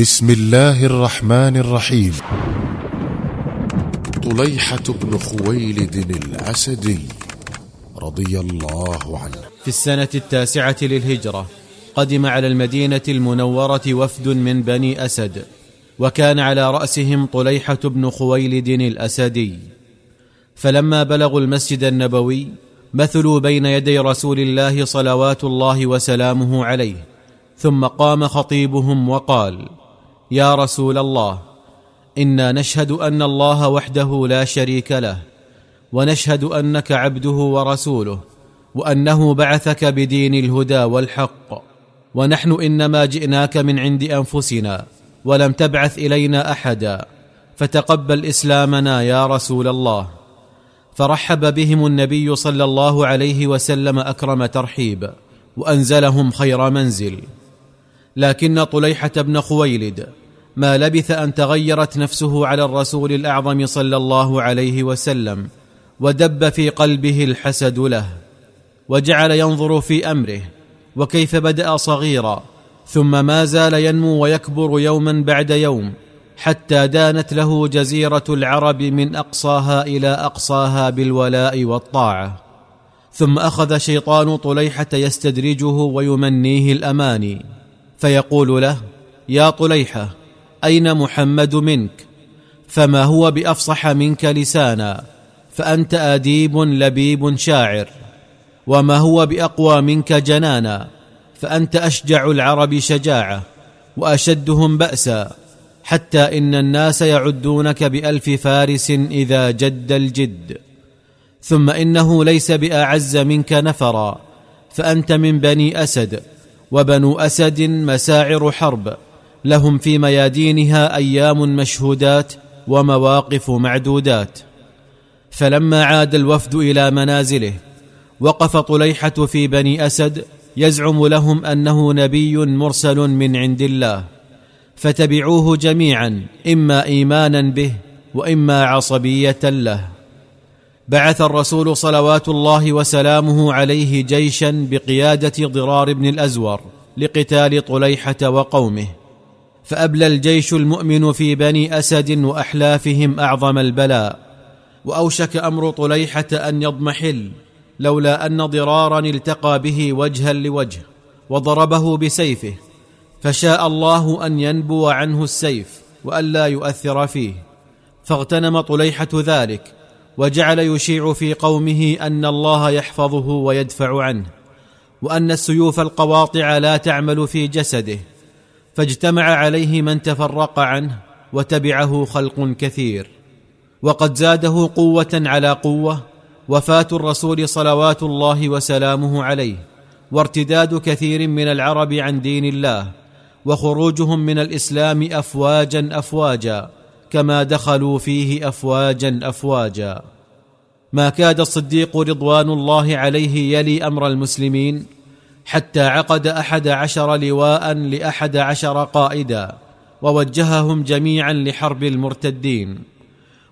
بسم الله الرحمن الرحيم. طليحة بن خويلد الأسدي رضي الله عنه. في السنة التاسعة للهجرة قدم على المدينة المنورة وفد من بني أسد وكان على رأسهم طليحة بن خويلد الأسدي. فلما بلغوا المسجد النبوي مثلوا بين يدي رسول الله صلوات الله وسلامه عليه ثم قام خطيبهم وقال يا رسول الله إنا نشهد أن الله وحده لا شريك له ونشهد أنك عبده ورسوله وأنه بعثك بدين الهدى والحق ونحن إنما جئناك من عند أنفسنا ولم تبعث إلينا أحدا فتقبل إسلامنا يا رسول الله. فرحب بهم النبي صلى الله عليه وسلم أكرم ترحيب وأنزلهم خير منزل. لكن طليحة بن خويلد ما لبث أن تغيرت نفسه على الرسول الأعظم صلى الله عليه وسلم ودب في قلبه الحسد له وجعل ينظر في أمره وكيف بدأ صغيرا ثم ما زال ينمو ويكبر يوما بعد يوم حتى دانت له جزيرة العرب من أقصاها إلى أقصاها بالولاء والطاعة. ثم أخذ شيطان طليحة يستدرجه ويمنيه الأماني فيقول له يا طليحة أين محمد منك؟ فما هو بأفصح منك لسانا؟ فأنت أديب لبيب شاعر. وما هو بأقوى منك جنانا؟ فأنت أشجع العرب شجاعة وأشدهم بأسا. حتى إن الناس يعدونك بألف فارس إذا جد الجد. ثم إنه ليس بأعز منك نفرا. فأنت من بني أسد وبنو أسد مساعر حرب. لهم في ميادينها أيام مشهودات ومواقف معدودات. فلما عاد الوفد إلى منازله وقف طليحة في بني أسد يزعم لهم أنه نبي مرسل من عند الله. فتبعوه جميعا إما ايمانا به وإما عصبية له. بعث الرسول صلوات الله وسلامه عليه جيشا بقيادة ضرار بن الأزور لقتال طليحة وقومه. فأبلى الجيش المؤمن في بني أسد وأحلافهم أعظم البلاء. وأوشك أمر طليحة أن يضمحل لولا أن ضرارا التقى به وجها لوجه وضربه بسيفه فشاء الله أن ينبو عنه السيف والا يؤثر فيه. فاغتنم طليحة ذلك وجعل يشيع في قومه أن الله يحفظه ويدفع عنه وأن السيوف القواطع لا تعمل في جسده. فاجتمع عليه من تفرق عنه وتبعه خلق كثير. وقد زاده قوة على قوة وفاة الرسول صلوات الله وسلامه عليه وارتداد كثير من العرب عن دين الله وخروجهم من الإسلام افواجا افواجا كما دخلوا فيه افواجا افواجا. ما كاد الصديق رضوان الله عليه يلي أمر المسلمين حتى عقد أحد عشر لواء لأحد عشر قائدا ووجههم جميعا لحرب المرتدين.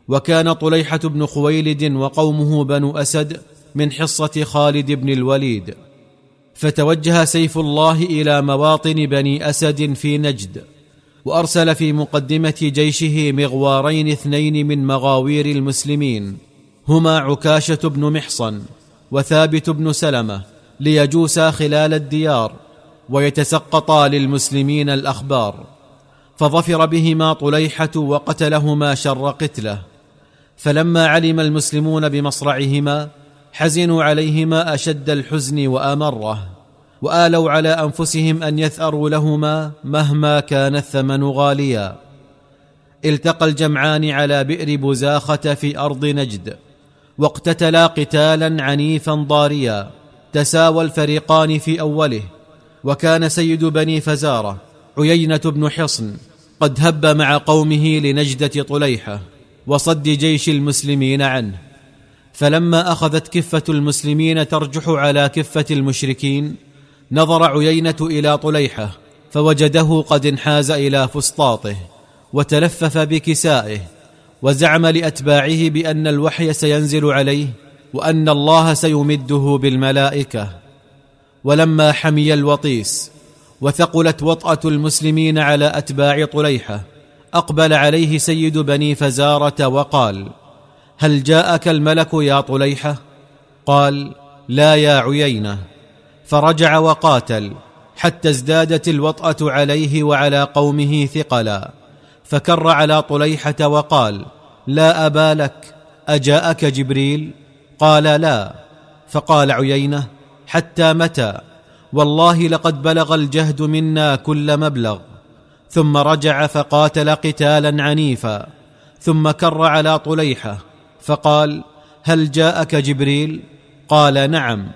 وكان طليحة بن خويلد وقومه بنو أسد من حصة خالد بن الوليد. فتوجه سيف الله إلى مواطن بني أسد في نجد وأرسل في مقدمة جيشه مغوارين اثنين من مغاوير المسلمين هما عكاشة بن محصن وثابت بن سلمة ليجوسا خلال الديار ويتسقطا للمسلمين الأخبار فظفر بهما طليحة وقتلهما شر قتله فلما علم المسلمون بمصرعهما حزنوا عليهما أشد الحزن وأمره وآلوا على أنفسهم أن يثأروا لهما مهما كان الثمن غاليا. التقى الجمعان على بئر بزاخه في أرض نجد واقتتلا قتالا عنيفا ضاريا. تساوى الفريقان في أوله وكان سيد بني فزارة عيينة بن حصن قد هب مع قومه لنجدة طليحة وصد جيش المسلمين عنه. فلما أخذت كفة المسلمين ترجح على كفة المشركين نظر عيينة إلى طليحة فوجده قد انحاز إلى فسطاطه وتلفف بكسائه وزعم لأتباعه بأن الوحي سينزل عليه وأن الله سيمده بالملائكة. ولما حمي الوطيس وثقلت وطأة المسلمين على أتباع طليحة أقبل عليه سيد بني فزارة وقال هل جاءك الملك يا طليحة؟ قال لا يا عيينة. فرجع وقاتل حتى ازدادت الوطأة عليه وعلى قومه ثقلا. فكر على طليحة وقال لا أبا لك أجاءك جبريل؟ قال لا. فقال عيينة حتى متى؟ والله لقد بلغ الجهد منا كل مبلغ. ثم رجع فقاتل قتالا عنيفا. ثم كر على طليحة. فقال هل جاءك جبريل؟ قال نعم.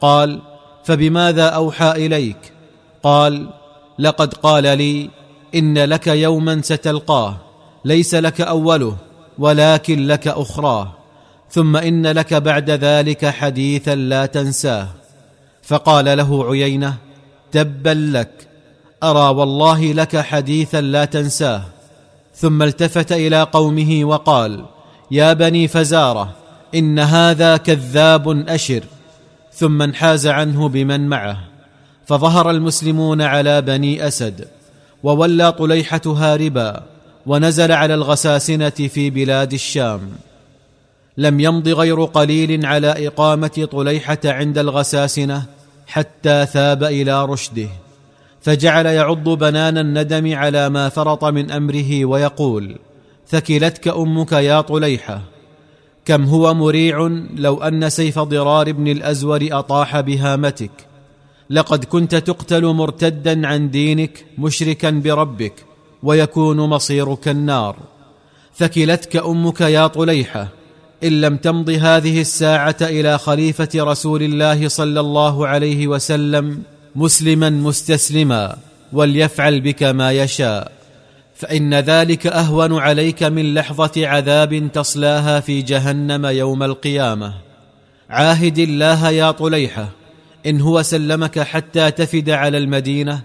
قال فبماذا أوحى إليك؟ قال لقد قال لي إن لك يوما ستلقاه ليس لك أوله ولكن لك أخراه. ثم إن لك بعد ذلك حديثا لا تنساه. فقال له عيينة تبا لك أرى والله لك حديثا لا تنساه. ثم التفت إلى قومه وقال يا بني فزارة إن هذا كذاب أشر. ثم انحاز عنه بمن معه. فظهر المسلمون على بني أسد وولى طليحة هاربا ونزل على الغساسنة في بلاد الشام. لم يمض غير قليل على إقامة طليحة عند الغساسنة حتى ثاب إلى رشده فجعل يعض بنان الندم على ما فرط من أمره ويقول ثكلتك أمك يا طليحة كم هو مريع لو أن سيف ضرار بن الأزور أطاح بهامتك لقد كنت تقتل مرتدا عن دينك مشركا بربك ويكون مصيرك النار ثكلتك أمك يا طليحة إن لم تمض هذه الساعة إلى خليفة رسول الله صلى الله عليه وسلم مسلما مستسلما وليفعل بك ما يشاء فإن ذلك أهون عليك من لحظة عذاب تصلاها في جهنم يوم القيامة. عاهد الله يا طليحة إن هو سلمك حتى تفد على المدينة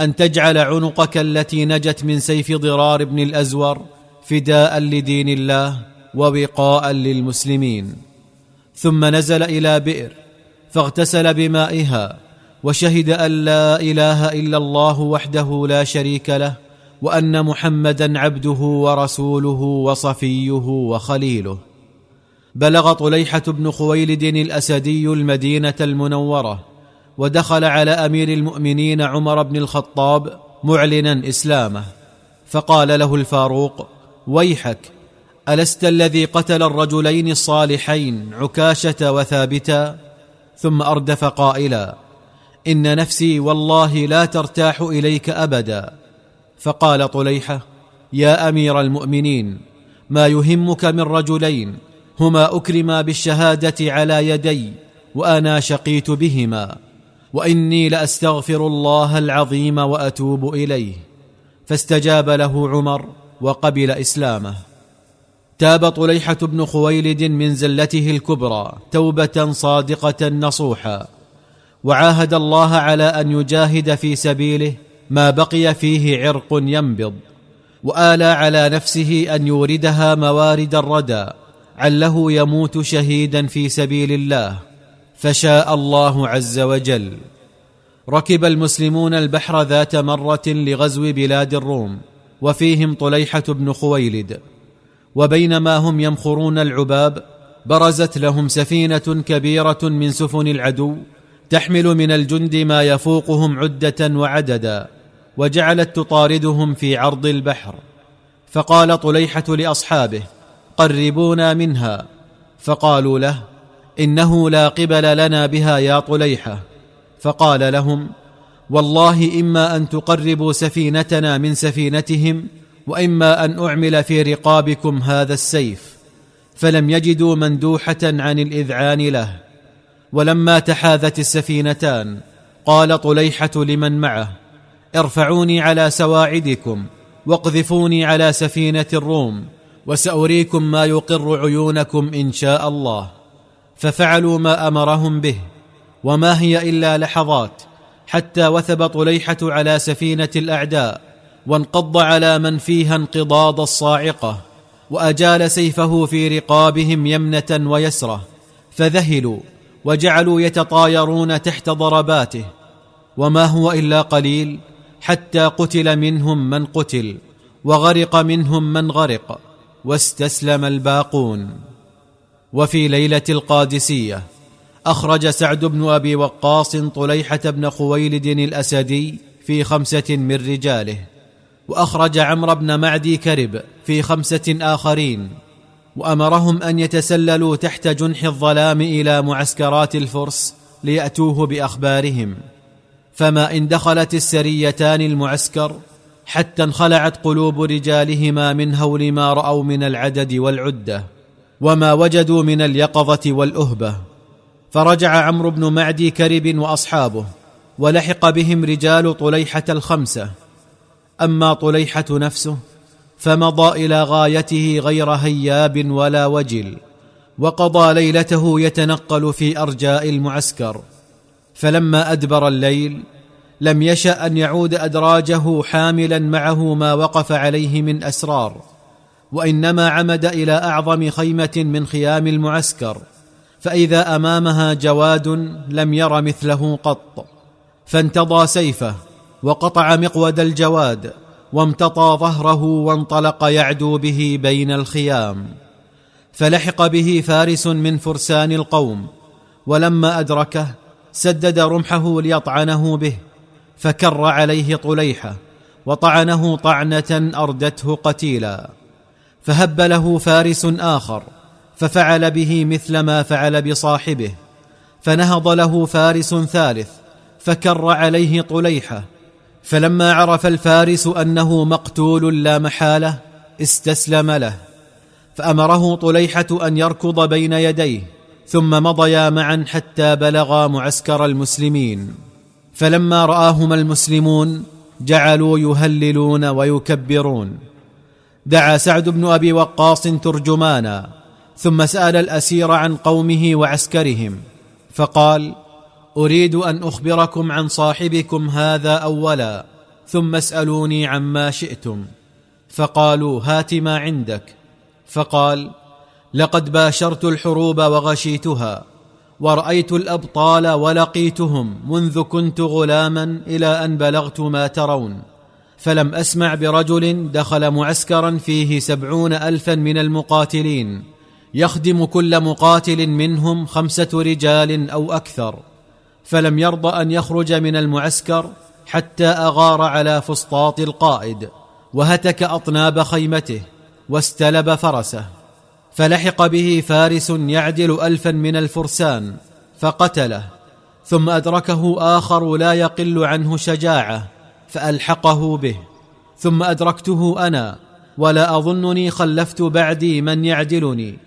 أن تجعل عنقك التي نجت من سيف ضرار بن الأزور فداء لدين الله. ووقاء للمسلمين. ثم نزل إلى بئر فاغتسل بمائها وشهد أن لا إله إلا الله وحده لا شريك له وأن محمدا عبده ورسوله وصفيه وخليله. بلغ طليحة بن خويلد الأسدي المدينة المنورة ودخل على أمير المؤمنين عمر بن الخطاب معلنا إسلامه فقال له الفاروق ويحك ألست الذي قتل الرجلين الصالحين عكاشة وثابتا؟ ثم أردف قائلا إن نفسي والله لا ترتاح إليك أبدا. فقال طليحة يا أمير المؤمنين ما يهمك من رجلين هما أكرما بالشهادة على يدي وأنا شقيت بهما وإني لأستغفر الله العظيم وأتوب إليه. فاستجاب له عمر وقبل إسلامه. تاب طليحة بن خويلد من زلته الكبرى توبة صادقة نصوحا. وعاهد الله على أن يجاهد في سبيله ما بقي فيه عرق ينبض. وآلى على نفسه أن يوردها موارد الردى عله يموت شهيدا في سبيل الله. فشاء الله عز وجل. ركب المسلمون البحر ذات مرة لغزو بلاد الروم وفيهم طليحة بن خويلد. وبينما هم يمخرون العباب برزت لهم سفينة كبيرة من سفن العدو تحمل من الجند ما يفوقهم عدة وعددا وجعلت تطاردهم في عرض البحر. فقال طليحة لأصحابه قربونا منها. فقالوا له إنه لا قبل لنا بها يا طليحة. فقال لهم والله إما أن تقربوا سفينتنا من سفينتهم وإما أن أعمل في رقابكم هذا السيف فلم يجدوا مندوحة عن الإذعان له. ولما تحاذت السفينتان قال طليحة لمن معه ارفعوني على سواعدكم واقذفوني على سفينة الروم وسأريكم ما يقر عيونكم إن شاء الله. ففعلوا ما أمرهم به وما هي إلا لحظات حتى وثب طليحة على سفينة الأعداء. وانقض على من فيها انقضاض الصاعقة وأجال سيفه في رقابهم يمنة ويسرة فذهلوا وجعلوا يتطايرون تحت ضرباته وما هو إلا قليل حتى قتل منهم من قتل وغرق منهم من غرق واستسلم الباقون. وفي ليلة القادسية أخرج سعد بن أبي وقاص طليحة بن خويلد الأسدي في خمسة من رجاله وأخرج عمرو بن معدي كرب في خمسة آخرين وأمرهم أن يتسللوا تحت جنح الظلام إلى معسكرات الفرس ليأتوه بأخبارهم. فما إن دخلت السريتان المعسكر حتى انخلعت قلوب رجالهما من هول ما رأوا من العدد والعدة وما وجدوا من اليقظة والأهبة. فرجع عمرو بن معدي كرب وأصحابه ولحق بهم رجال طليحة الخمسة أما طليحة نفسه فمضى إلى غايته غير هياب ولا وجل وقضى ليلته يتنقل في أرجاء المعسكر. فلما أدبر الليل لم يشأ أن يعود أدراجه حاملا معه ما وقف عليه من أسرار وإنما عمد إلى أعظم خيمة من خيام المعسكر. فإذا أمامها جواد لم ير مثله قط فانتضى سيفه وقطع مقود الجواد وامتطى ظهره وانطلق يعدو به بين الخيام. فلحق به فارس من فرسان القوم ولما أدركه سدد رمحه ليطعنه به فكر عليه طليحه وطعنه طعنة أردته قتيلا. فهب له فارس آخر ففعل به مثل ما فعل بصاحبه. فنهض له فارس ثالث فكر عليه طليحه فلما عرف الفارس أنه مقتول لا محالة استسلم له. فأمره طليحة أن يركض بين يديه ثم مضيا معا حتى بلغا معسكر المسلمين. فلما رآهما المسلمون جعلوا يهللون ويكبرون. دعا سعد بن أبي وقاص ترجمانا ثم سأل الأسير عن قومه وعسكرهم. فقال أريد أن أخبركم عن صاحبكم هذا أولا ثم اسألوني عما شئتم. فقالوا هات ما عندك. فقال لقد باشرت الحروب وغشيتها ورأيت الأبطال ولقيتهم منذ كنت غلاما إلى أن بلغت ما ترون. فلم أسمع برجل دخل معسكرا فيه سبعون ألفا من المقاتلين يخدم كل مقاتل منهم خمسة رجال أو أكثر. فلم يرض أن يخرج من المعسكر حتى أغار على فسطاط القائد وهتك أطناب خيمته واستلب فرسه. فلحق به فارس يعدل الفا من الفرسان فقتله. ثم أدركه آخر لا يقل عنه شجاعة فألحقه به. ثم أدركته أنا ولا أظنني خلفت بعدي من يعدلني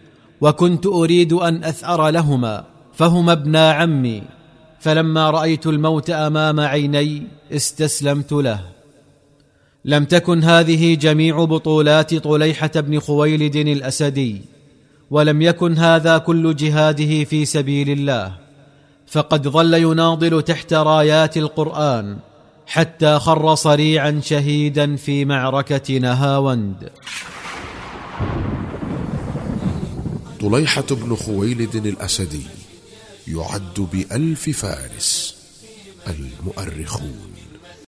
وكنت أريد أن أثأر لهما فهما ابنا عمي. فلما رأيت الموت أمام عيني استسلمت له. لم تكن هذه جميع بطولات طليحة بن خويلد الأسدي ولم يكن هذا كل جهاده في سبيل الله فقد ظل يناضل تحت رايات القرآن حتى خر صريعا شهيدا في معركة نهاوند. طليحة بن خويلد الأسدي. يعد بألف فارس المؤرخون.